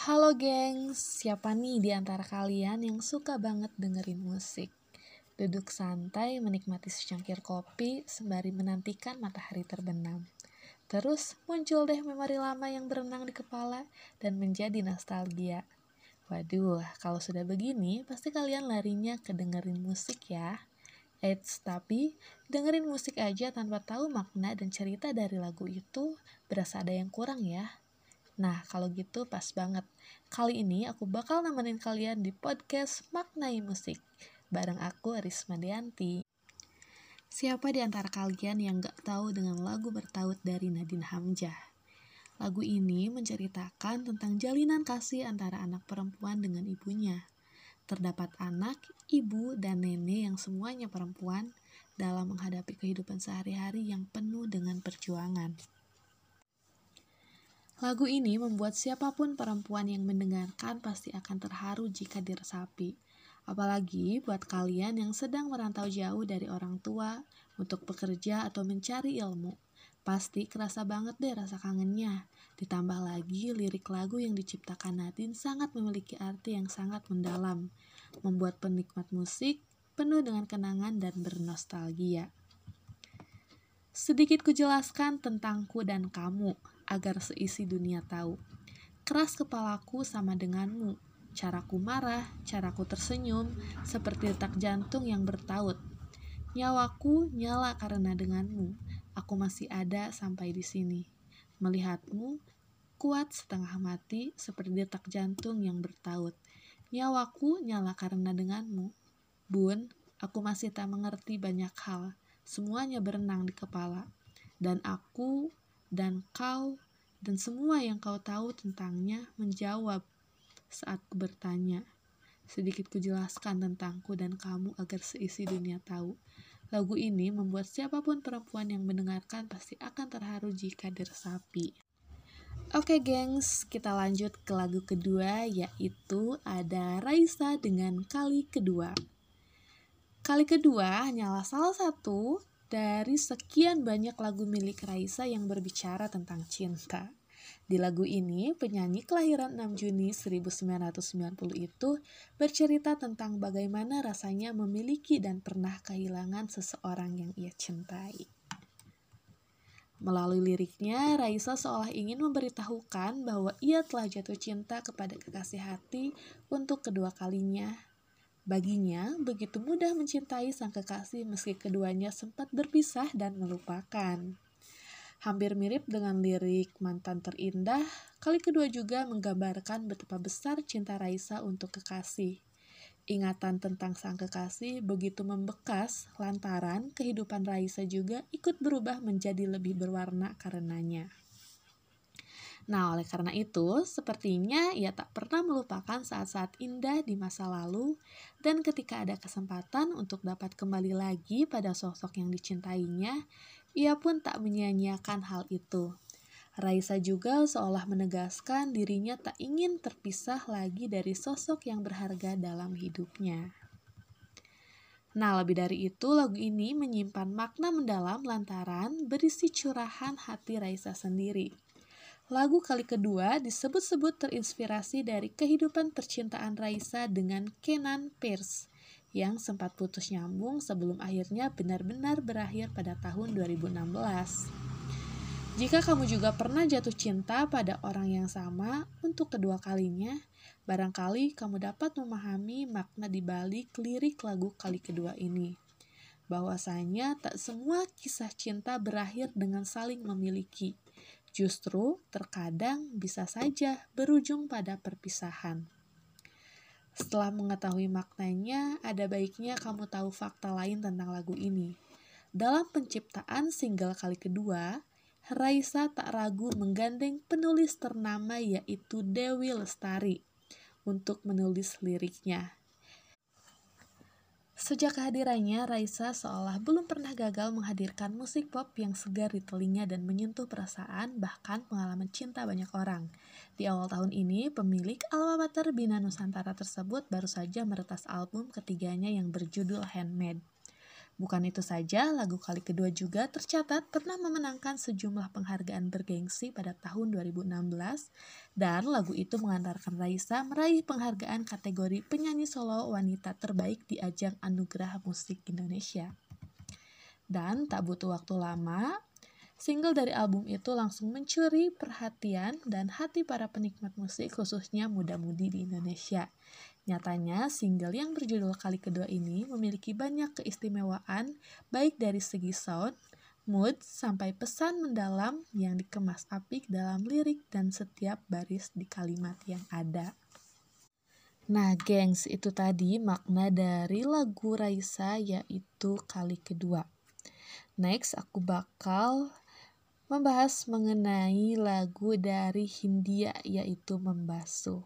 Halo gengs, siapa nih di antara kalian yang suka banget dengerin musik? Duduk santai menikmati secangkir kopi sembari menantikan matahari terbenam. Terus muncul deh memori lama yang berenang di kepala dan menjadi nostalgia. Waduh, kalau sudah begini, pasti kalian larinya ke dengerin musik ya. Eits, tapi dengerin musik aja tanpa tahu makna dan cerita dari lagu itu berasa ada yang kurang ya. Nah, kalau gitu pas banget. Kali ini aku bakal nemenin kalian di podcast Maknai Musik. Bareng aku, Risma Dianti. Siapa di antara kalian yang gak tahu dengan lagu bertaut dari Nadine Hamzah? Lagu ini menceritakan tentang jalinan kasih antara anak perempuan dengan ibunya. Terdapat anak, ibu, dan nenek yang semuanya perempuan dalam menghadapi kehidupan sehari-hari yang penuh dengan perjuangan. Lagu ini membuat siapa pun perempuan yang mendengarkan pasti akan terharu jika diresapi. Apalagi buat kalian yang sedang merantau jauh dari orang tua untuk bekerja atau mencari ilmu. Pasti kerasa banget deh rasa kangennya. Ditambah lagi lirik lagu yang diciptakan Nadine sangat memiliki arti yang sangat mendalam. Membuat penikmat musik penuh dengan kenangan dan bernostalgia. Sedikit kujelaskan tentangku dan kamu agar seisi dunia tahu. Keras kepalaku sama denganmu, caraku marah, caraku tersenyum, seperti detak jantung yang bertaut. Nyawaku nyala karena denganmu, aku masih ada sampai di sini. Melihatmu, kuat setengah mati seperti detak jantung yang bertaut. Nyawaku nyala karena denganmu. Bun, aku masih tak mengerti banyak hal, semuanya berenang di kepala. Dan aku dan kau dan semua yang kau tahu tentangnya menjawab saat ku bertanya. Sedikit kujelaskan tentangku dan kamu agar seisi dunia tahu. Lagu ini membuat siapa pun perempuan yang mendengarkan pasti akan terharu jika diresapi. Oke gengs, kita lanjut ke lagu kedua yaitu ada Raisa dengan Kali Kedua. Kali Kedua hanyalah salah satu dari sekian banyak lagu milik Raisa yang berbicara tentang cinta. Di lagu ini, penyanyi kelahiran 6 Juni 1990 itu bercerita tentang bagaimana rasanya memiliki dan pernah kehilangan seseorang yang ia cintai. Melalui liriknya, Raisa seolah ingin memberitahukan bahwa ia telah jatuh cinta kepada kekasih hati untuk kedua kalinya Baginya, begitu mudah mencintai sang kekasih meski keduanya sempat berpisah dan melupakan. Hampir mirip dengan lirik Mantan Terindah, kali kedua juga menggambarkan betapa besar cinta Raisa untuk kekasih. Ingatan tentang sang kekasih begitu membekas lantaran kehidupan Raisa juga ikut berubah menjadi lebih berwarna karenanya. Nah, oleh karena itu, sepertinya ia tak pernah melupakan saat-saat indah di masa lalu, dan ketika ada kesempatan untuk dapat kembali lagi pada sosok yang dicintainya, ia pun tak menyia-nyiakan hal itu. Raisa juga seolah menegaskan dirinya tak ingin terpisah lagi dari sosok yang berharga dalam hidupnya. Nah, lebih dari itu, lagu ini menyimpan makna mendalam lantaran berisi curahan hati Raisa sendiri. Lagu kali kedua disebut-sebut terinspirasi dari kehidupan percintaan Raisa dengan Kenan Pierce yang sempat putus nyambung sebelum akhirnya benar-benar berakhir pada tahun 2016. Jika kamu juga pernah jatuh cinta pada orang yang sama untuk kedua kalinya, barangkali kamu dapat memahami makna di balik lirik lagu kali kedua ini. Bahwasanya tak semua kisah cinta berakhir dengan saling memiliki justru terkadang bisa saja berujung pada perpisahan. Setelah mengetahui maknanya, ada baiknya kamu tahu fakta lain tentang lagu ini. Dalam penciptaan single kali kedua, Raisa tak ragu menggandeng penulis ternama yaitu Dewi Lestari untuk menulis liriknya. Sejak kehadirannya, Raisa seolah belum pernah gagal menghadirkan musik pop yang segar di telinga dan menyentuh perasaan bahkan pengalaman cinta banyak orang. Di awal tahun ini, pemilik alma mater Bina Nusantara tersebut baru saja meretas album ketiganya yang berjudul Handmade. Bukan itu saja, lagu kali kedua juga tercatat pernah memenangkan sejumlah penghargaan bergengsi pada tahun 2016 dan lagu itu mengantarkan Raisa meraih penghargaan kategori penyanyi solo wanita terbaik di ajang Anugerah Musik Indonesia. Dan tak butuh waktu lama, single dari album itu langsung mencuri perhatian dan hati para penikmat musik khususnya muda-mudi di Indonesia. Nyatanya, single yang berjudul kali kedua ini memiliki banyak keistimewaan, baik dari segi sound, mood, sampai pesan mendalam yang dikemas apik dalam lirik dan setiap baris di kalimat yang ada. Nah, gengs, itu tadi makna dari lagu Raisa yaitu kali kedua. Next, aku bakal membahas mengenai lagu dari Hindia yaitu Membasuh.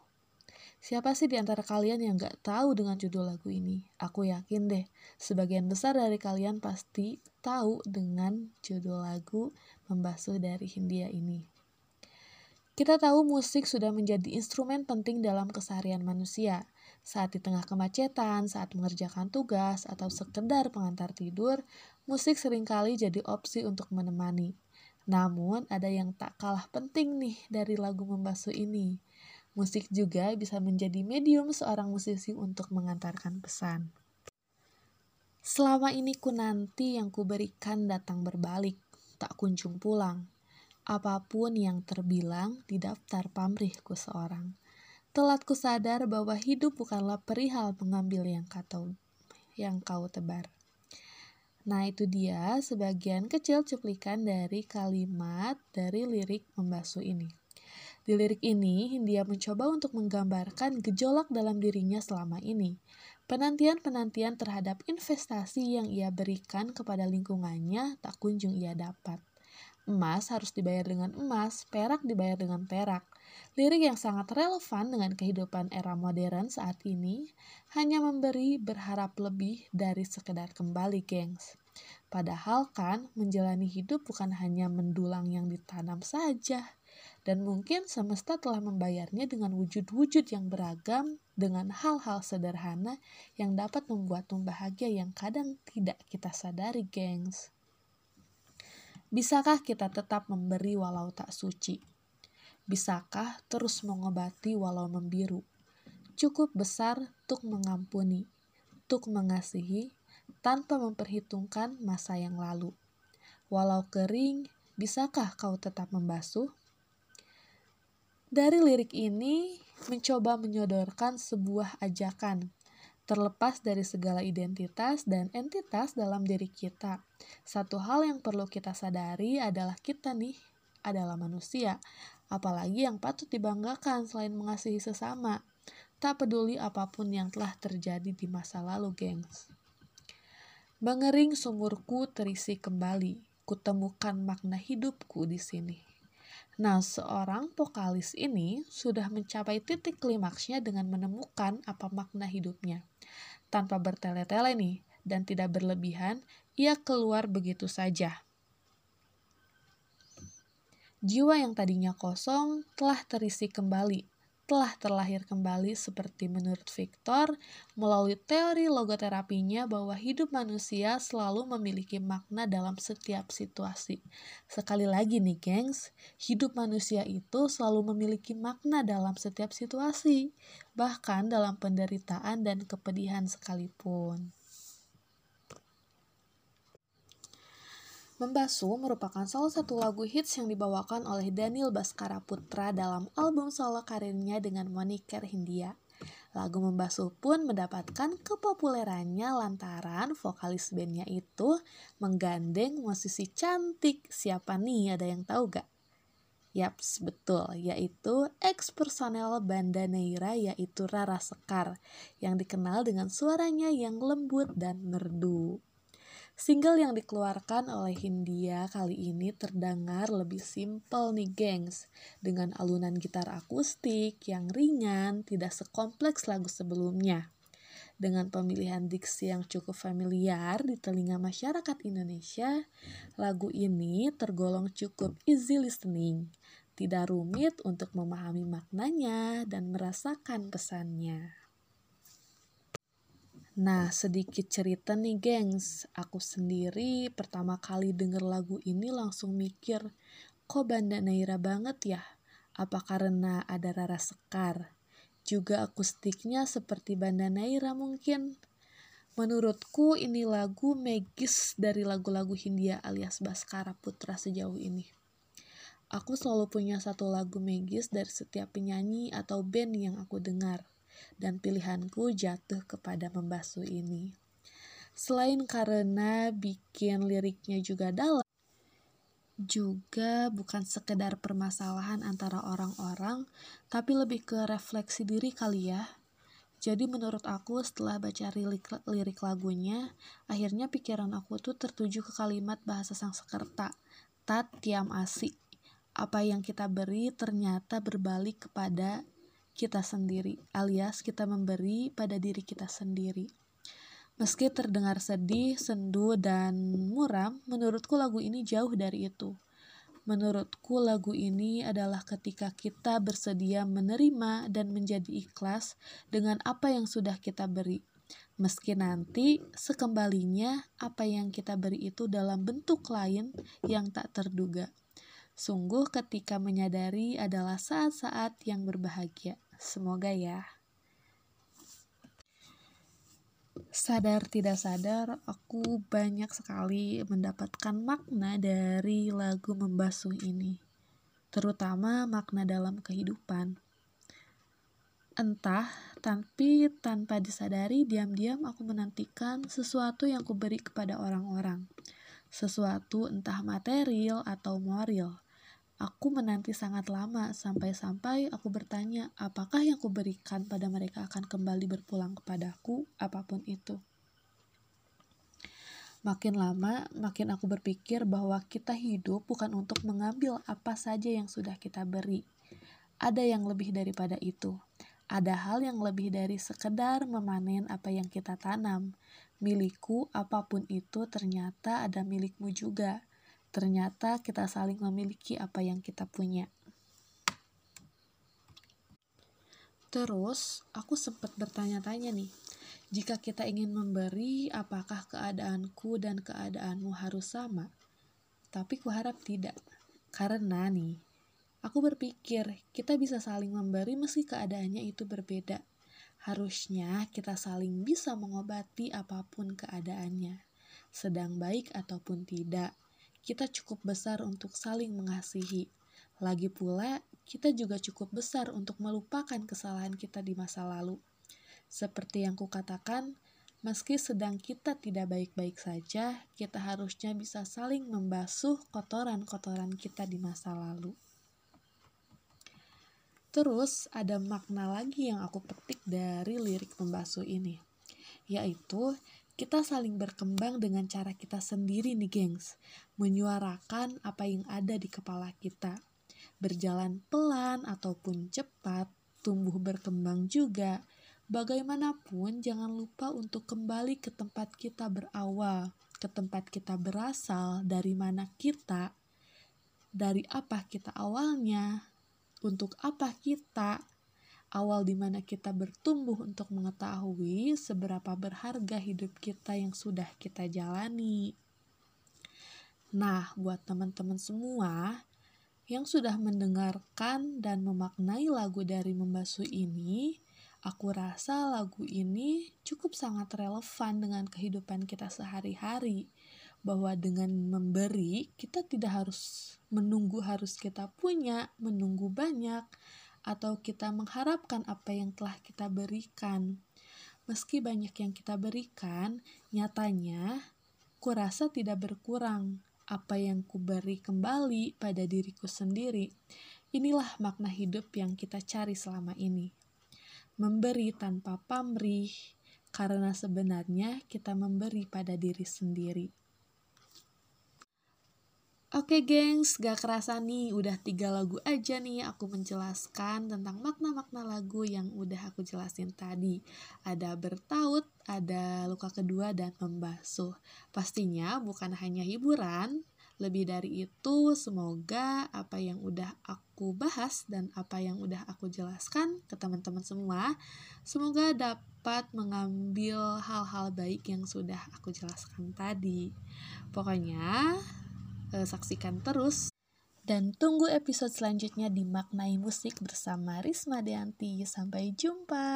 Siapa sih di antara kalian yang gak tahu dengan judul lagu ini? Aku yakin deh, sebagian besar dari kalian pasti tahu dengan judul lagu Membasuh dari Hindia ini. Kita tahu musik sudah menjadi instrumen penting dalam keseharian manusia. Saat di tengah kemacetan, saat mengerjakan tugas, atau sekedar pengantar tidur, musik sering kali jadi opsi untuk menemani. Namun, ada yang tak kalah penting nih dari lagu Membasuh ini, Musik juga bisa menjadi medium seorang musisi untuk mengantarkan pesan. Selama ini ku nanti yang kuberikan datang berbalik, tak kunjung pulang. Apa pun yang terbilang di daftar pamrihku seorang. Telat ku sadar bahwa hidup bukanlah perihal mengambil yang kau, yang kau tebar. Nah itu dia sebagian kecil cuplikan dari kalimat dari lirik membasuh ini. Di lirik ini, Hindia mencoba untuk menggambarkan gejolak dalam dirinya selama ini. Penantian-penantian terhadap investasi yang ia berikan kepada lingkungannya tak kunjung ia dapat. Emas harus dibayar dengan emas, perak dibayar dengan perak. Lirik yang sangat relevan dengan kehidupan era modern saat ini hanya memberi berharap lebih dari sekedar kembali, gengs. Padahal kan menjalani hidup bukan hanya mendulang yang ditanam saja, dan mungkin semesta telah membayarnya dengan wujud-wujud yang beragam dengan hal-hal sederhana yang dapat membuatmu bahagia yang kadang tidak kita sadari, gengs. Bisakah kita tetap memberi walau tak suci? Bisakah terus mengobati walau membiru? Cukup besar untuk mengampuni, untuk mengasihi, tanpa memperhitungkan masa yang lalu. Walau kering, bisakah kau tetap membasuh? Dari lirik ini mencoba menyodorkan sebuah ajakan terlepas dari segala identitas dan entitas dalam diri kita. Satu hal yang perlu kita sadari adalah kita nih adalah manusia, apalagi yang patut dibanggakan selain mengasihi sesama. Tak peduli apa pun yang telah terjadi di masa lalu, gengs. Mengering sumurku terisi kembali, kutemukan makna hidupku di sini. Nah, seorang vokalis ini sudah mencapai titik klimaksnya dengan menemukan apa makna hidupnya. Tanpa bertele-tele nih, dan tidak berlebihan, ia keluar begitu saja. Jiwa yang tadinya kosong telah terisi kembali telah terlahir kembali seperti menurut Victor melalui teori logoterapinya bahwa hidup manusia selalu memiliki makna dalam setiap situasi. Sekali lagi nih gengs, hidup manusia itu selalu memiliki makna dalam setiap situasi, bahkan dalam penderitaan dan kepedihan sekalipun. Membasuh merupakan salah satu lagu hits yang dibawakan oleh Daniel Baskara Putra dalam album solo karirnya dengan moniker Hindia. Lagu Membasuh pun mendapatkan kepopulerannya lantaran vokalis bandnya itu menggandeng musisi cantik. Siapa nih, ada yang tahu gak? Yaps, betul, yaitu ex personel Banda Neira yaitu Rara Sekar, yang dikenal dengan suaranya yang lembut dan merdu. Single yang dikeluarkan oleh Hindia kali ini terdengar lebih simpel nih gengs. Dengan alunan gitar akustik yang ringan, tidak sekompleks lagu sebelumnya. Dengan pemilihan diksi yang cukup familiar di telinga masyarakat Indonesia Lagu ini tergolong cukup easy listening. Tidak rumit untuk memahami maknanya dan merasakan pesannya Nah, sedikit cerita nih, gengs. Aku sendiri pertama kali denger lagu ini langsung mikir, kok Banda Naira banget ya? Apa karena ada Rara Sekar? Juga akustiknya seperti Banda Naira mungkin. Menurutku ini lagu magis dari lagu-lagu Hindia alias Baskara Putra sejauh ini. Aku selalu punya satu lagu magis dari setiap penyanyi atau band yang aku dengar dan pilihanku jatuh kepada membasuh ini. Selain karena bikin liriknya juga dalam, juga bukan sekedar permasalahan antara orang-orang, tapi lebih ke refleksi diri kali ya. Jadi menurut aku setelah baca lirik, lirik lagunya, akhirnya pikiran aku tuh tertuju ke kalimat bahasa Sanskerta, tat tiam asi. Apa yang kita beri ternyata berbalik kepada kita sendiri, alias kita memberi pada diri kita sendiri. Meski terdengar sedih, sendu, dan muram, menurutku lagu ini jauh dari itu. Menurutku lagu ini adalah ketika kita bersedia menerima dan menjadi ikhlas dengan apa yang sudah kita beri. Meski nanti sekembalinya apa yang kita beri itu dalam bentuk lain yang tak terduga. Sungguh ketika menyadari adalah saat-saat yang berbahagia. Semoga ya. Sadar tidak sadar, aku banyak sekali mendapatkan makna dari lagu membasuh ini, terutama makna dalam kehidupan. Entah, tapi tanpa disadari, diam-diam aku menantikan sesuatu yang kuberi kepada orang-orang. Sesuatu entah material atau moral. Aku menanti sangat lama sampai-sampai aku bertanya apakah yang kuberikan pada mereka akan kembali berpulang kepadaku apa pun itu. Makin lama, makin aku berpikir bahwa kita hidup bukan untuk mengambil apa saja yang sudah kita beri. Ada yang lebih daripada itu. Ada hal yang lebih dari sekedar memanen apa yang kita tanam. Milikku, apa pun itu, ternyata ada milikmu juga ternyata kita saling memiliki apa yang kita punya. Terus, aku sempat bertanya-tanya nih, jika kita ingin memberi, apakah keadaanku dan keadaanmu harus sama? Tapi kuharap tidak, karena nih, aku berpikir kita bisa saling memberi meski keadaannya itu berbeda. Harusnya kita saling bisa mengobati apa pun keadaannya, sedang baik ataupun tidak kita cukup besar untuk saling mengasihi. Lagi pula, kita juga cukup besar untuk melupakan kesalahan kita di masa lalu. Seperti yang kukatakan, meski sedang kita tidak baik-baik saja, kita harusnya bisa saling membasuh kotoran-kotoran kita di masa lalu. Terus ada makna lagi yang aku petik dari lirik membasuh ini, yaitu kita saling berkembang dengan cara kita sendiri nih gengs. Menyuarakan apa yang ada di kepala kita. Berjalan pelan ataupun cepat, tumbuh berkembang juga. Bagaimanapun jangan lupa untuk kembali ke tempat kita berawal, ke tempat kita berasal, dari mana kita, dari apa kita awalnya, untuk apa kita, awal di mana kita bertumbuh untuk mengetahui seberapa berharga hidup kita yang sudah kita jalani. Nah, buat teman-teman semua yang sudah mendengarkan dan memaknai lagu dari Membasuh ini, aku rasa lagu ini cukup sangat relevan dengan kehidupan kita sehari-hari. Bahwa dengan memberi, kita tidak harus menunggu harus kita punya, menunggu banyak, atau kita mengharapkan apa yang telah kita berikan. Meski banyak yang kita berikan, nyatanya kurasa tidak berkurang. Apa yang kuberi kembali pada diriku sendiri, inilah makna hidup yang kita cari selama ini. Memberi tanpa pamrih, karena sebenarnya kita memberi pada diri sendiri. Oke gengs, gak kerasa nih udah tiga lagu aja nih aku menjelaskan tentang makna-makna lagu yang udah aku jelasin tadi. Ada bertaut, ada luka kedua, dan membasuh. Pastinya bukan hanya hiburan, Lebih dari itu, semoga apa yang udah aku bahas dan apa yang udah aku jelaskan ke teman-teman semua, semoga dapat mengambil hal-hal baik yang sudah aku jelaskan tadi. Pokoknya, eh, saksikan terus dan tunggu episode selanjutnya di Maknai Musik bersama Risma Deanti. Sampai jumpa.